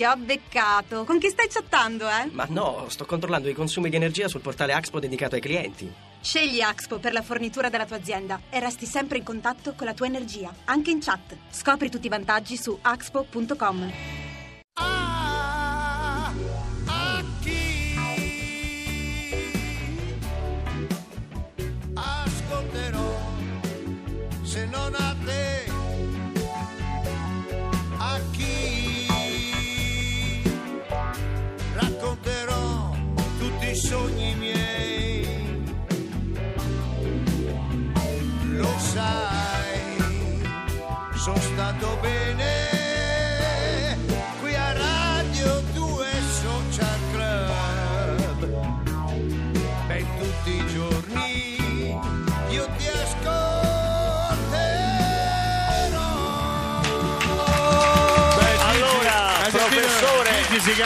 Ti ho beccato. Con chi stai chattando, eh? Ma no, sto controllando i consumi di energia sul portale Axpo dedicato ai clienti. Scegli Axpo per la fornitura della tua azienda e resti sempre in contatto con la tua energia, anche in chat. Scopri tutti i vantaggi su axpo.com. sono stato bene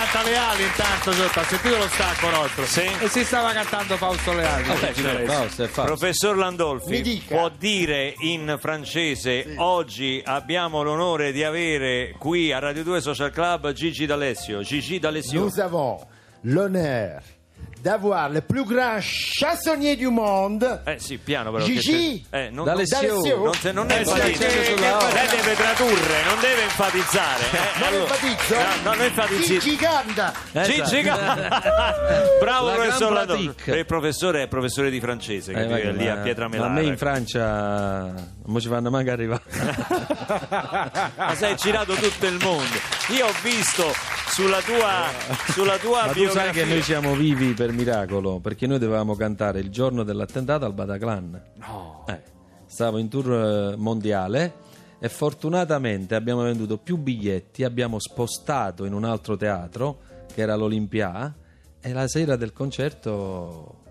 canta Leali intanto sotto, ha sentito lo stacco nostro? Sì. E si stava cantando Fausto Leali. Vabbè, Gigi certo. Fausto è Fausto. professor Landolfi, può dire in francese oggi abbiamo l'onore di avere qui a Radio 2 Social Club Gigi D'Alessio. Gigi D'Alessio. Nous avons l'honneur d'avoir le plus grand chansonnier du monde. Eh sì, piano però. Gigi? se- eh, non, D'Alessio. Non, se- non è Eh, O. Lei deve tradurre, non deve enfatizzare. eh. Non Allora- enfatizzo? No, no, non enfatizzi. Gigi canta. Gigi Ga- Bravo La professor pratique. Il professore è professore di francese che Eh, vive vabbè, lì a ma- Pietra ma Melara. a me in Francia non ci fanno manco arrivare. Ma sei girato tutto il mondo. Io ho visto sulla tua, sulla tua Ma tu biografia. sai che noi siamo vivi per miracolo, perché noi dovevamo cantare il giorno dell'attentato al Bataclan. No. Eh, stavo in tour eh, mondiale e fortunatamente abbiamo venduto più biglietti, abbiamo spostato in un altro teatro, che era l'Olimpia, e la sera del concerto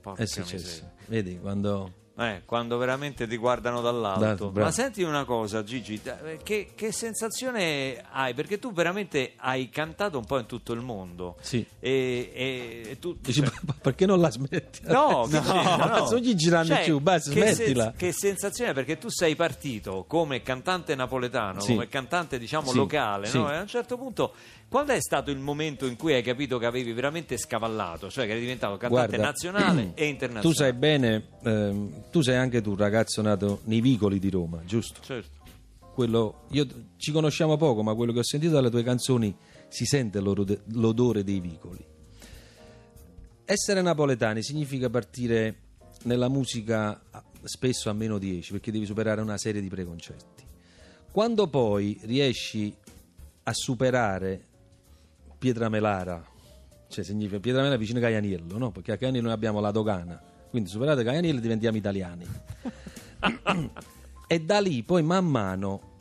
Porca è successo. miseria. Vedi, quando... Eh, quando veramente ti guardano dall'alto. Da-. Ma senti una cosa, Gigi, da- che, che sensazione hai? Perché tu veramente hai cantato un po' in tutto il mondo. Sì. E, e- e tu. Dici, cioè- "Ma perché non la smetti? No, c'è? no, no. non gli girando Cioè, più, basta, che smettila. sen- che sensazione, perché tu sei partito come cantante napoletano, Sì. come cantante diciamo Sì, locale, sì. no? e a un certo punto, quando è stato il momento in cui hai capito che avevi veramente scavallato, cioè che eri diventato cantante Guarda, nazionale e internazionale? Tu sai bene, ehm, tu sei anche tu un ragazzo nato nei vicoli di Roma, giusto? Certo. Quello, io, ci conosciamo poco, ma quello che ho sentito dalle tue canzoni si sente l'odore, l'odore dei vicoli. Essere napoletani significa partire nella musica spesso a meno 10, perché devi superare una serie di preconcetti. Quando poi riesci a superare Pietramelara, cioè significa Pietramelara vicino a Caianiello, no? Perché a Caianiello noi abbiamo la dogana, quindi superate Caianiello diventiamo italiani. e da lì poi man mano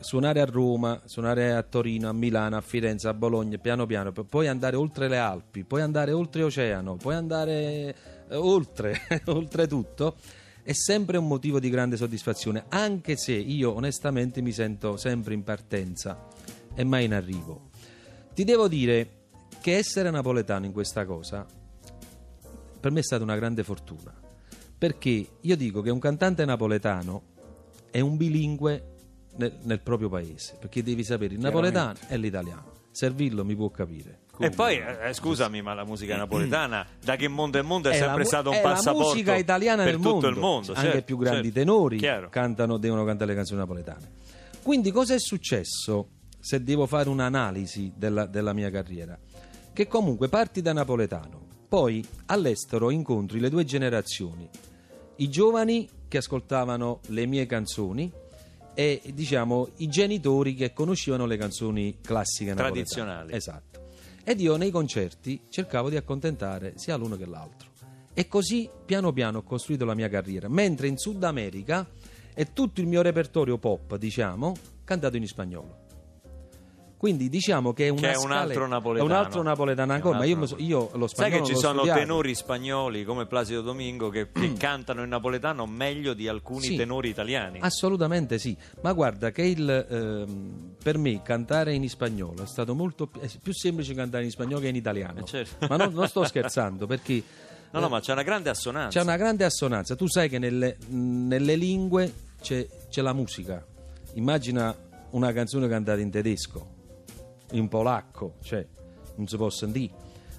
suonare a Roma, suonare a Torino, a Milano, a Firenze, a Bologna, piano piano, poi andare oltre le Alpi, poi andare oltre oceano, poi andare eh, oltre, oltre tutto, è sempre un motivo di grande soddisfazione, anche se io onestamente mi sento sempre in partenza e mai in arrivo. Ti devo dire che essere napoletano in questa cosa per me è stata una grande fortuna, perché io dico che un cantante napoletano è un bilingue nel, nel proprio paese, perché devi sapere il napoletano e l'italiano. Servillo mi può capire. E poi, eh, scusami, ma la musica napoletana, da che mondo è mondo, è, È sempre mu- stato un è la passaporto musica italiana per nel tutto mondo. il mondo. Anche certo, i più grandi certo. tenori cantano, devono cantare le canzoni napoletane. Quindi cosa è successo se devo fare un'analisi della, della mia carriera? Che comunque parti da napoletano, poi all'estero incontri le due generazioni, i giovani che ascoltavano le mie canzoni e diciamo i genitori che conoscevano le canzoni classiche napoletane. Tradizionali. Esatto. Ed io nei concerti cercavo di accontentare sia l'uno che l'altro. E così piano piano ho costruito la mia carriera. Mentre in Sud America è tutto il mio repertorio pop, diciamo, cantato in spagnolo. Quindi diciamo che è Che è un scala- altro napoletano. È un altro napoletano ancora, ma io, io lo Sai spagnolo che ci sono studiato. tenori spagnoli come Placido Domingo che, che cantano in napoletano meglio di alcuni Sì. tenori italiani. Assolutamente sì, ma guarda che il, ehm, per me cantare in spagnolo è stato molto pi- è più semplice cantare in spagnolo che in italiano. Eh, certo. Ma non, non sto scherzando perché No, no, ma c'è una grande assonanza. c'è una grande assonanza. Tu sai che nelle, nelle lingue c'è, c'è la musica. Immagina una canzone cantata in tedesco. In polacco, cioè non si può sentire.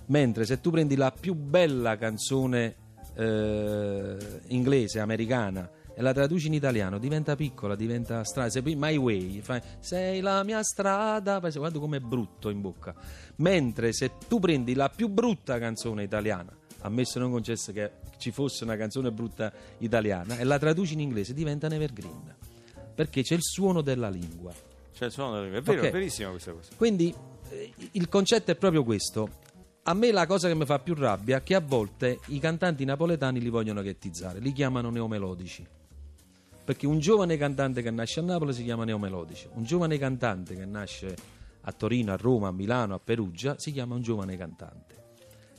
Mentre se tu prendi la più bella canzone eh, inglese, americana, e la traduci in italiano, diventa piccola, diventa strana. Se poi My Way, fai, sei la mia strada, poi guarda com'è brutto in bocca. Mentre se tu prendi la più brutta canzone italiana, ammesso non concesso che ci fosse una canzone brutta italiana, e la traduci in inglese, diventa un evergreen. Perché c'è il suono della lingua. Cioè, sono- è vero, Ok. è verissima questa cosa. Quindi eh, il concetto è proprio questo. A me la cosa che mi fa più rabbia è che a volte i cantanti napoletani li vogliono ghettizzare, li chiamano neomelodici. Perché un giovane cantante che nasce a Napoli si chiama neomelodici, un giovane cantante che nasce a Torino, a Roma, a Milano, a Perugia si chiama un giovane cantante.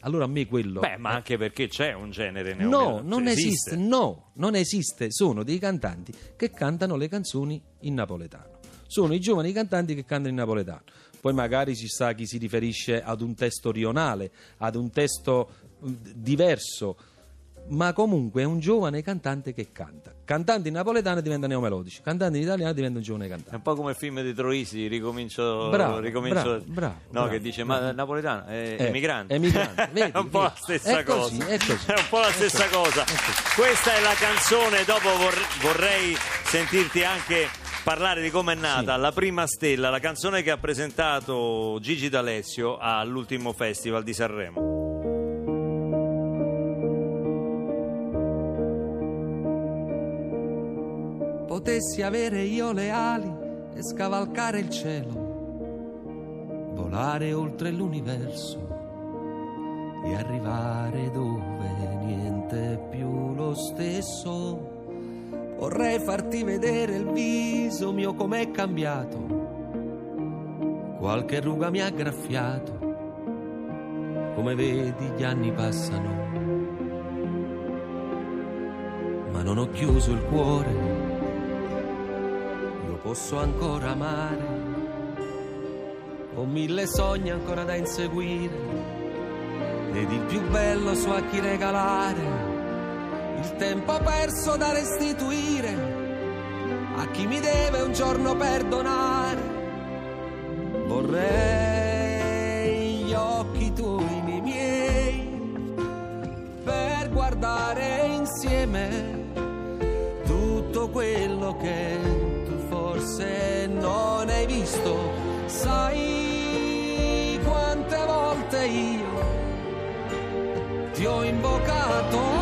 Allora a me quello... Beh, ma anche perché c'è un genere No, neomelodico. non Cioè, esiste. no, non esiste, sono dei cantanti che cantano le canzoni in napoletano. Sono i giovani cantanti che cantano in napoletano. Poi magari ci sta chi si riferisce ad un testo rionale, ad un testo eh, diverso, ma comunque è un giovane cantante che canta. Cantanti in napoletano diventano neomelodici, cantanti in italiano diventa un giovane È un po' come il film di Troisi, ricomincio. Bravo, ricomincio bravo, bravo, no, bravo, che dice. Ma il napoletano è Eh, emigrante. emigrante, vedi, è un po' la stessa È così, cosa. è così. un po' la È stessa così, cosa. è così. Questa è la canzone. Dopo vor- vorrei sentirti anche parlare di come è nata Sì. la prima stella, la canzone che ha presentato Gigi D'Alessio all'ultimo festival di Sanremo. Potessi avere io le ali e scavalcare il cielo, volare oltre l'universo e arrivare dove niente è più lo stesso. Vorrei farti vedere il viso mio com'è cambiato, qualche ruga mi ha graffiato, come vedi gli anni passano, ma non ho chiuso il cuore. Io posso ancora amare. Ho mille sogni ancora da inseguire. Ed il più bello so a chi regalare. Il tempo perso da restituire a chi mi deve un giorno perdonare. Vorrei gli occhi tuoi nei miei per guardare insieme tutto quello che tu forse non hai visto. Sai quante volte io ti ho invocato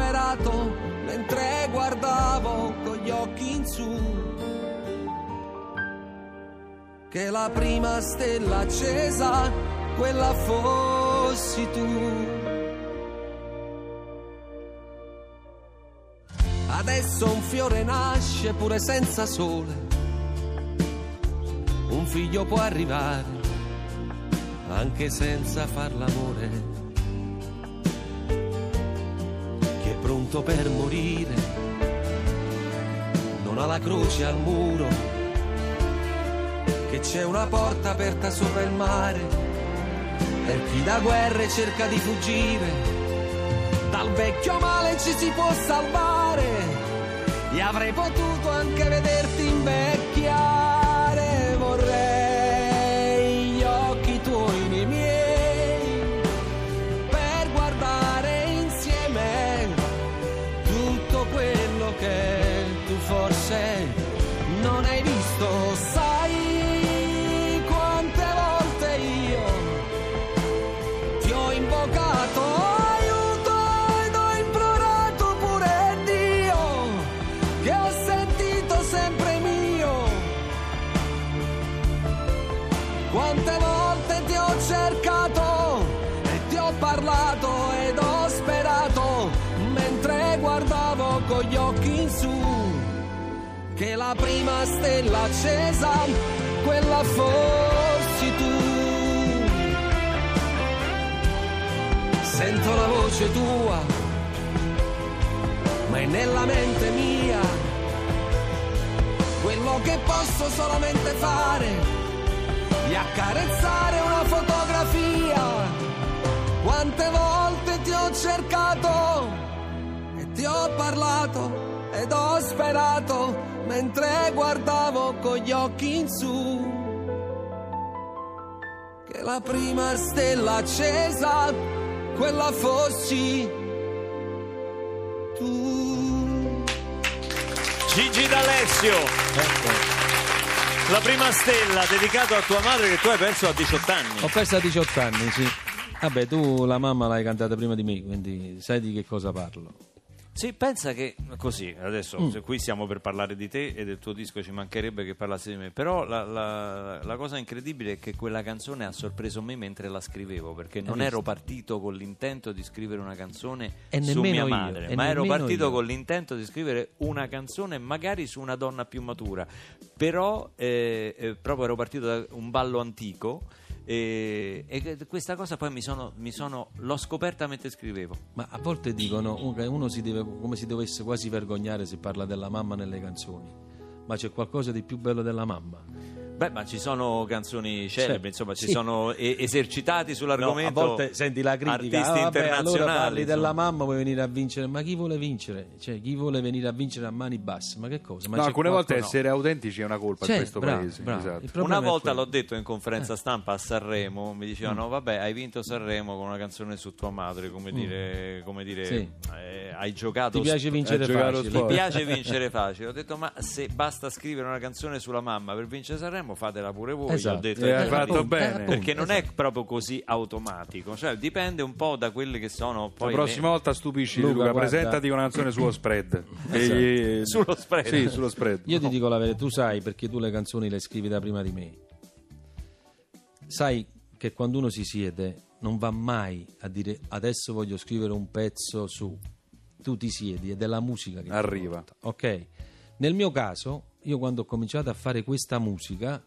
ho sperato mentre guardavo con gli occhi in su. Che la prima stella accesa, quella fossi tu. Adesso un fiore nasce pure senza sole. Un figlio può arrivare anche senza far l'amore. Pronto per morire non ha la croce al muro. Che c'è una porta aperta sopra il mare per chi da guerre cerca di fuggire. Dal vecchio male ci si può salvare e avrei potuto anche vederti invecchiare. Prima stella accesa quella fossi tu. Sento la voce tua, ma è nella mente mia. Quello che posso solamente fare, e accarezzare una fotografia. Quante volte ti ho cercato e ti ho parlato ed ho sperato mentre guardavo con gli occhi in su. Che la prima stella accesa, quella fossi tu. Gigi D'Alessio. La prima stella dedicata a tua madre che tu hai perso a 18 anni. Ho perso a 18 anni, sì. Vabbè, tu la mamma l'hai cantata prima di me, quindi sai di che cosa parlo. Sì, pensa che così, adesso Mm. qui stiamo per parlare di te e del tuo disco, ci mancherebbe che parlassi di me, però la, la- la cosa incredibile è che quella canzone ha sorpreso me mentre la scrivevo, perché non ero partito con l'intento di scrivere una canzone E su mia io, madre, e ma ero partito io. con l'intento di scrivere una canzone magari su una donna più matura, però eh, eh, proprio ero partito da un ballo antico. E, e questa cosa poi mi sono, mi sono- l'ho scoperta mentre scrivevo. Ma a volte dicono che uno si deve, come si dovesse quasi vergognare se parla della mamma nelle canzoni. Ma c'è qualcosa di più bello della mamma. Beh, ma ci sono canzoni celebri, Sì. insomma, ci Sì. sono e- esercitati sull'argomento. No, a volte senti la critica, Artisti "Ah, vabbè, internazionali. allora parli insomma. della mamma, vuoi venire a vincere, ma chi vuole vincere? Cioè, chi vuole venire a vincere a mani basse? Ma che cosa? Ma No, alcune volte qualcosa- essere autentici è una colpa C'è, in questo bravo, paese. bravo. esatto. Una volta l'ho detto in conferenza stampa a Sanremo, mi dicevano: Mm. Vabbè, hai vinto Sanremo con una canzone su tua madre, come dire, come dire Mm. Sì. eh, hai giocato. Ti piace sp- vincere facile. Ti piace vincere facile. Ho detto: Ma se basta scrivere una canzone sulla mamma per vincere Sanremo, fatela pure voi. Esatto. Ho detto, Eh, hai fatto appunto, bene. appunto, perché non esatto. è proprio così automatico, cioè dipende un po' da quelle che sono poi La prossima le- volta stupisci Luca, Luca, presentati una canzone sullo spread. Esatto. E- Sullo spread. Sì, sullo spread. Io ti dico la verità, tu sai perché tu le canzoni le scrivi da prima di me. Sai che quando uno si siede non va mai a dire adesso voglio scrivere un pezzo su. Tu ti siedi ed è la musica che Arriva. Ok. Nel mio caso, io quando ho cominciato a fare questa musica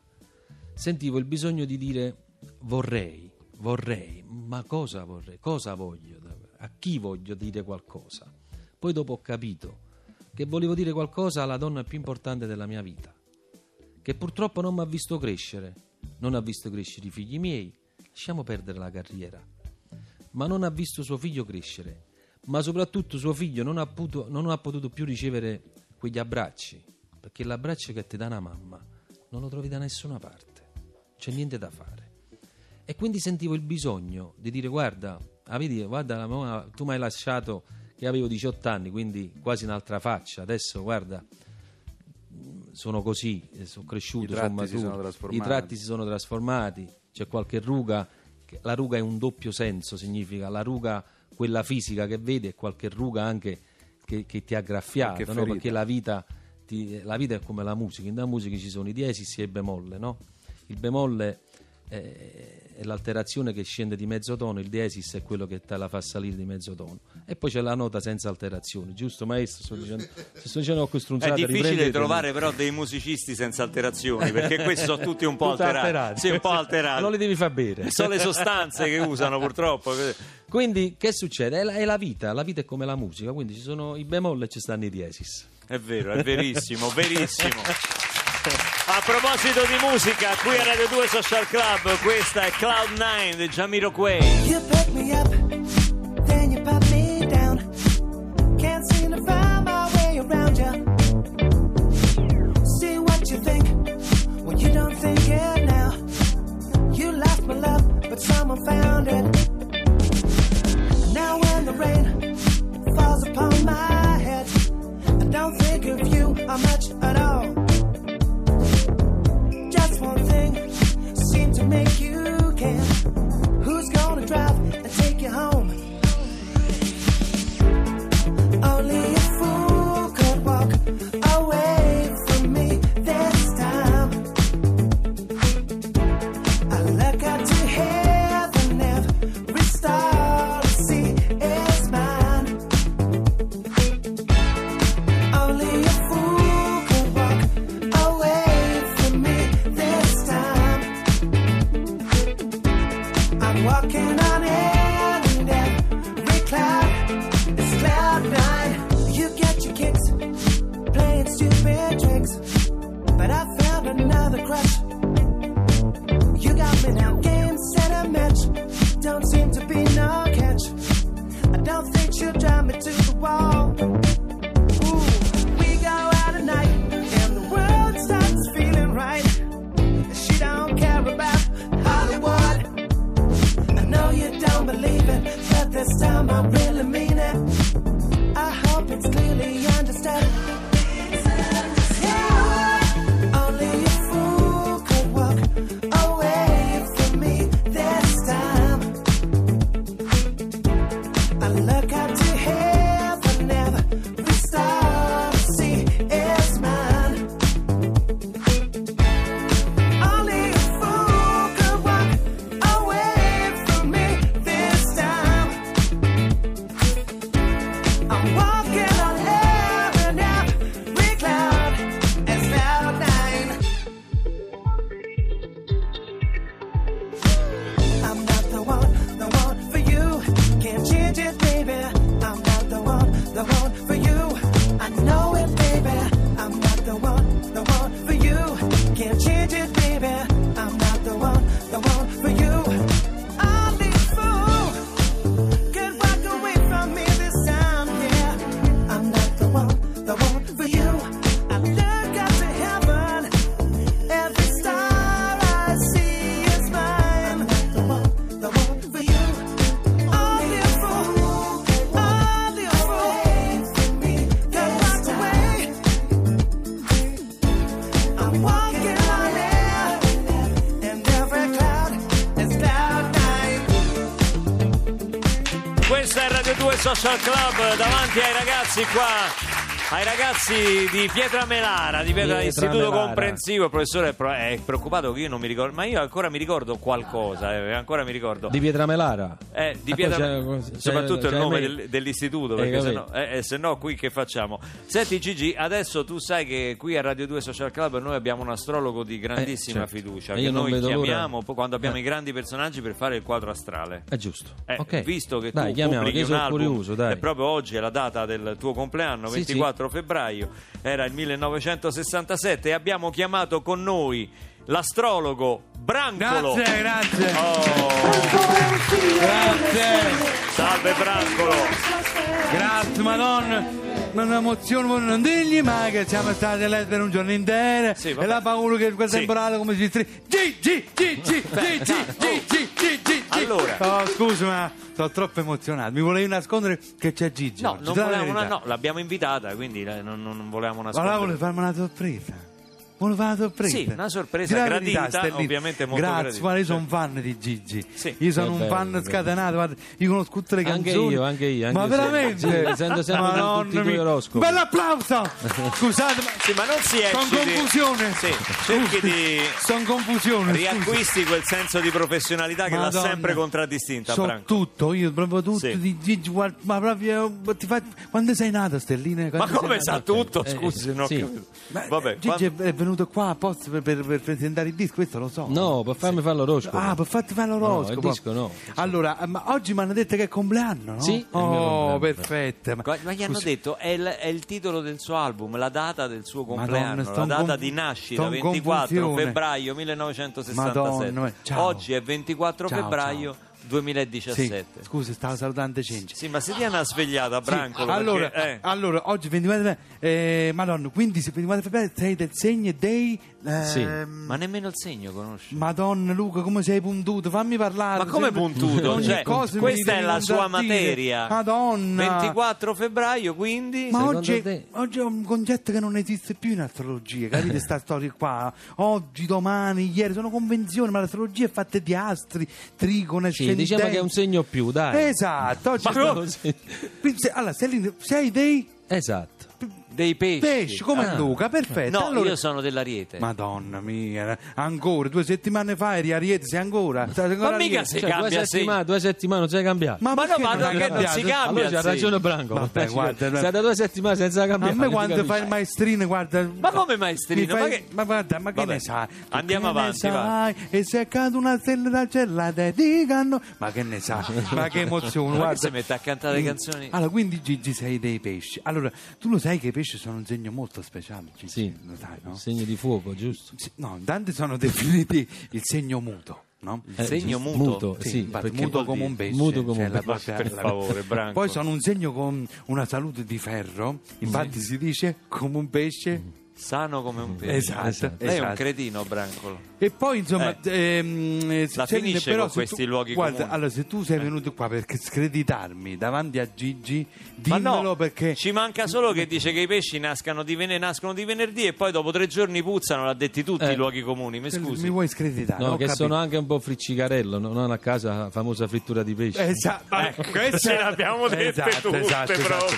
sentivo il bisogno di dire vorrei, vorrei, ma cosa vorrei? Cosa voglio? A chi voglio dire qualcosa? Poi dopo ho capito che volevo dire qualcosa alla donna più importante della mia vita, che purtroppo non mi ha visto crescere, non ha visto crescere i figli miei, lasciamo perdere la carriera, ma non ha visto suo figlio crescere, ma soprattutto suo figlio non ha, potuto, non ha potuto più ricevere quegli abbracci, perché l'abbraccio che ti dà una mamma non lo trovi da nessuna parte, c'è niente da fare. E quindi sentivo il bisogno di dire guarda, ah, vedi, guarda la mamma, tu mi hai lasciato che avevo 18 anni, quindi quasi un'altra faccia, adesso guarda, sono così, eh, sono cresciuto, I sono tratti si maturo, sono trasformati. i tratti si sono trasformati, c'è qualche ruga, la ruga è un doppio senso, significa la ruga, quella fisica che vedi e qualche ruga anche che, che ti ha graffiato, no? perché la vita, ti- la vita è come la musica, in musica ci sono i diesis e i bemolle, no? il bemolle è, è l'alterazione che scende di mezzo tono, il diesis è quello che te la fa salire di mezzo tono e poi c'è la nota senza alterazioni, giusto maestro? Sto dicendo, sto dicendo qualche È stronzata, difficile trovare però dei musicisti senza alterazioni, perché questi sono tutti un po' Tutti alterati. Sì, un po' alterati. Non li devi far bere. Sono le sostanze che usano purtroppo. Quindi che succede? È la, è la vita, la vita è come la musica, quindi ci sono i bemolle e ci stanno i diesis. È vero, è verissimo, verissimo. A proposito di musica, qui a Radio 2 Social Club, questa è Cloud9 di Jamiroquai. You pick me up, then you put me down. Can't seem to find my way around you. See what you think, well, you don't think it now. You lost my love, but someone found it. by much at all. Walking on every cloud cloud nine. You get your kicks playing stupid tricks, but I found another crush. You got me now, game set a match. Don't seem to be no catch. I don't think she'll drive me to the wall. This time I really mean it. I hope it's clearly understood. Questa è Radio 2 Social Club davanti ai ragazzi qua. Ai ragazzi di Pietra Melara, di Pietra, Pietra Istituto Melara. Comprensivo, il professore è, preoccupato che io non mi ricordo, ma io ancora mi ricordo qualcosa, eh, ancora mi ricordo. Di Pietramelara. Eh, di Ah, Pietra- poi c'è- c'è- soprattutto il c'è nome me. del- dell'istituto, Eh, perché se no, eh, eh, se no qui che facciamo? Senti Gigi, adesso tu sai che qui a Radio 2 Social Club noi abbiamo un astrologo di grandissima Eh, certo. fiducia, che noi l'ora. chiamiamo poi quando abbiamo i grandi personaggi per fare il quadro astrale. È giusto. Eh, ok. Visto che dai, tu pubblichi un sono album curioso, dai. proprio oggi è la data del tuo compleanno, Sì, 24 febbraio, era il 1967 e abbiamo chiamato con noi l'astrologo Brancolo. Grazie, grazie. Oh, Grazie, salve Brancolo. grazie, madonna. Ma una emozione voi non digli mai che siamo stati eletti per un giorno intero. Sì, e la paura che quel temporale come si dice G G G G G G G G G G Allora. oh, scusa ma sono troppo emozionato. Mi volevi nascondere che c'è Gigi No, non la volevamo, verità. no, l'abbiamo invitata, quindi non, non volevamo ma là nascondere. vuole farmi una sorpresa una sorpresa Sì, una sorpresa verità, gradita, Stellina. ovviamente molto grazie gradita. guarda io sono un fan di Gigi Sì. io sono Che un bello, fan bello. scatenato guarda, io conosco tutte le Anche canzoni io, anche io, anche ma io, veramente sì. Sento sempre Madonna tutti i tuoi mia. oroscopi. bello applauso scusate ma Sì, ma non si sono ecciti. confusione Sì, cerchi di sono confusione scusa. riacquisti quel senso di professionalità che l'ha Madonna. sempre contraddistinta, so Franco. tutto io proprio tutto Sì. di Gigi guarda, ma proprio ti fa... quando sei nata Stellina Ma come sa tutto? Eh, Scusi, non ho sì. capito. Ma, Vabbè, eh, Gigi è- è venuto qua apposta per, per- per presentare il disco questo lo so No, per farmi fare l'oroscopo. Ah, per farti fare l'oroscopo. No, il disco no. Allora, ma oggi mi hanno detto che è compleanno, no? Sì, Oh, perfetto. Ma, Ma gli hanno scusi, detto è il, è il titolo del suo album, la data del suo Madonna, compleanno, sto la data conf- di nascita, sto in 24 confusione. febbraio 1967. Madonna, ciao. Oggi è 24 Ciao, febbraio Sì, 2017. scusa, stavo salutando Cenci. Sì, ma se ti hanno svegliata, Brancolo, allora, perché, eh, allora, oggi 24 febbraio, eh, Madonna, quindi se 24 febbraio sei del segno dei... ehm, Sì. ma nemmeno il segno conosci. Madonna Luca, come sei puntuto? Fammi parlare. Ma come sempre- puntuto? Ogni Cioè, questa è la sua materia. Madonna. 24 febbraio, quindi Ma oggi, te? oggi è un concetto che non esiste più in astrologia, capite sta storia qua? Oggi, domani, ieri sono convenzioni, ma l'astrologia è fatta di astri, trigone, Sì, ascendenti. diciamo che è un segno più, dai. Esatto, oggi Ma no. Se- allora, Stellini, sei dei Esatto. Dei pesci. pesci, come Ah. Luca, perfetto. No, allora- io sono dell'ariete. Madonna mia, ancora due settimane fa eri Ariete, sei ancora? Ancora Ma mica se Cioè, cambia due settimane, due settimane non sei cambiato. Ma no, ma non no, hai che non cambiato? si cambia. allora c'ha sì. ragione Branco. Vabbè, guarda, sei da due settimane senza cambiare. A me quando fai il maestrino, guarda. Ma come maestrino? fai- Ma che- ma guarda, ma che Vabbè, ne sai? Andiamo che ne avanti, va. sai? E se cade una stella dal cielo la dedicano. Ma che ne sai? ma che emozione, Ma che guarda. si mette a cantare le canzoni? Allora, quindi Gigi sei dei pesci. Allora, tu lo sai che i pesci sono un segno molto speciale, Gigi? Sì, Lo sai, no? segno di fuoco, giusto? Sì, No, tanti sono definiti il segno muto. no? Il segno giusto, muto. sì, infatti, perché muto come un pesce. muto come cioè, un pesce. propria- Per la- favore, Branco. Poi sono un segno con una salute di ferro, infatti si dice come un pesce. Sano come un pesce. Esatto, Lei è un esatto. cretino, Brancolo. E poi insomma, Eh. ehm, eh, La finisce però questi tu- luoghi guarda, comuni. Allora, se tu sei venuto qua per screditarmi davanti a Gigi, Ma dimmelo no, perché. ci manca solo che dice che i pesci nascano di, vene- nascono di venerdì e poi dopo tre giorni puzzano, l'ha detti tutti Eh. i luoghi comuni. Mi scusi. Mi vuoi screditare? No, che capito. sono anche un po' friccicarello, no? non a casa la famosa frittura di pesce. Esatto, Ecco, questa- ce le abbiamo dette tutte, proprio.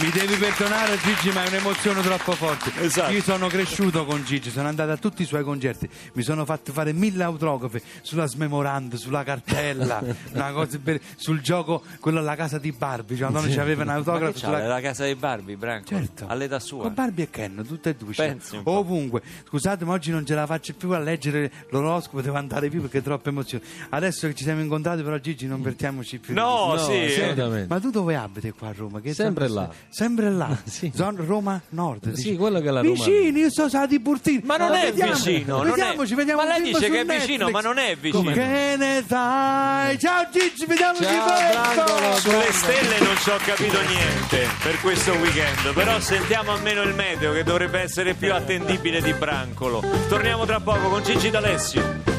Mi devi perdonare Gigi, ma è un'emozione troppo forte. Esatto. Io sono cresciuto con Gigi, sono andato a tutti i suoi concerti, mi sono fatto fare mille autografi sulla smemoranda, sulla cartella, una cosa be- sul gioco, quello alla casa di Barbie, cioè quando c'aveva un autografo sulla La casa dei Barbie, Branco? Certo. All'età sua. Con Barbie e Ken, tutte e due. cioè, Pensi ovunque. Scusate, ma oggi non ce la faccio più a leggere l'oroscopo, devo andare più perché è troppa emozione. Adesso che ci siamo incontrati, però, Gigi, non vertiamoci più. No, No, sì. sì. eh. Ma tu dove abiti qua a Roma? Che Sempre là. Sempre là. Sì. Zona Roma Nord. Sì, dici. quello che è la Roma. Vicini, io so sa di Burtini. Ma non è vediamo, vicino, non è- Vediamoci, vediamo Ma lei dice che è vicino, Netflix. ma non è vicino. Che ne sai? Ciao Gigi, vediamoci Ciao, presto. Brancolo. Sulle stelle non ci ho capito niente per questo weekend, però sentiamo almeno il meteo che dovrebbe essere più attendibile di Brancolo. Torniamo tra poco con Gigi D'Alessio.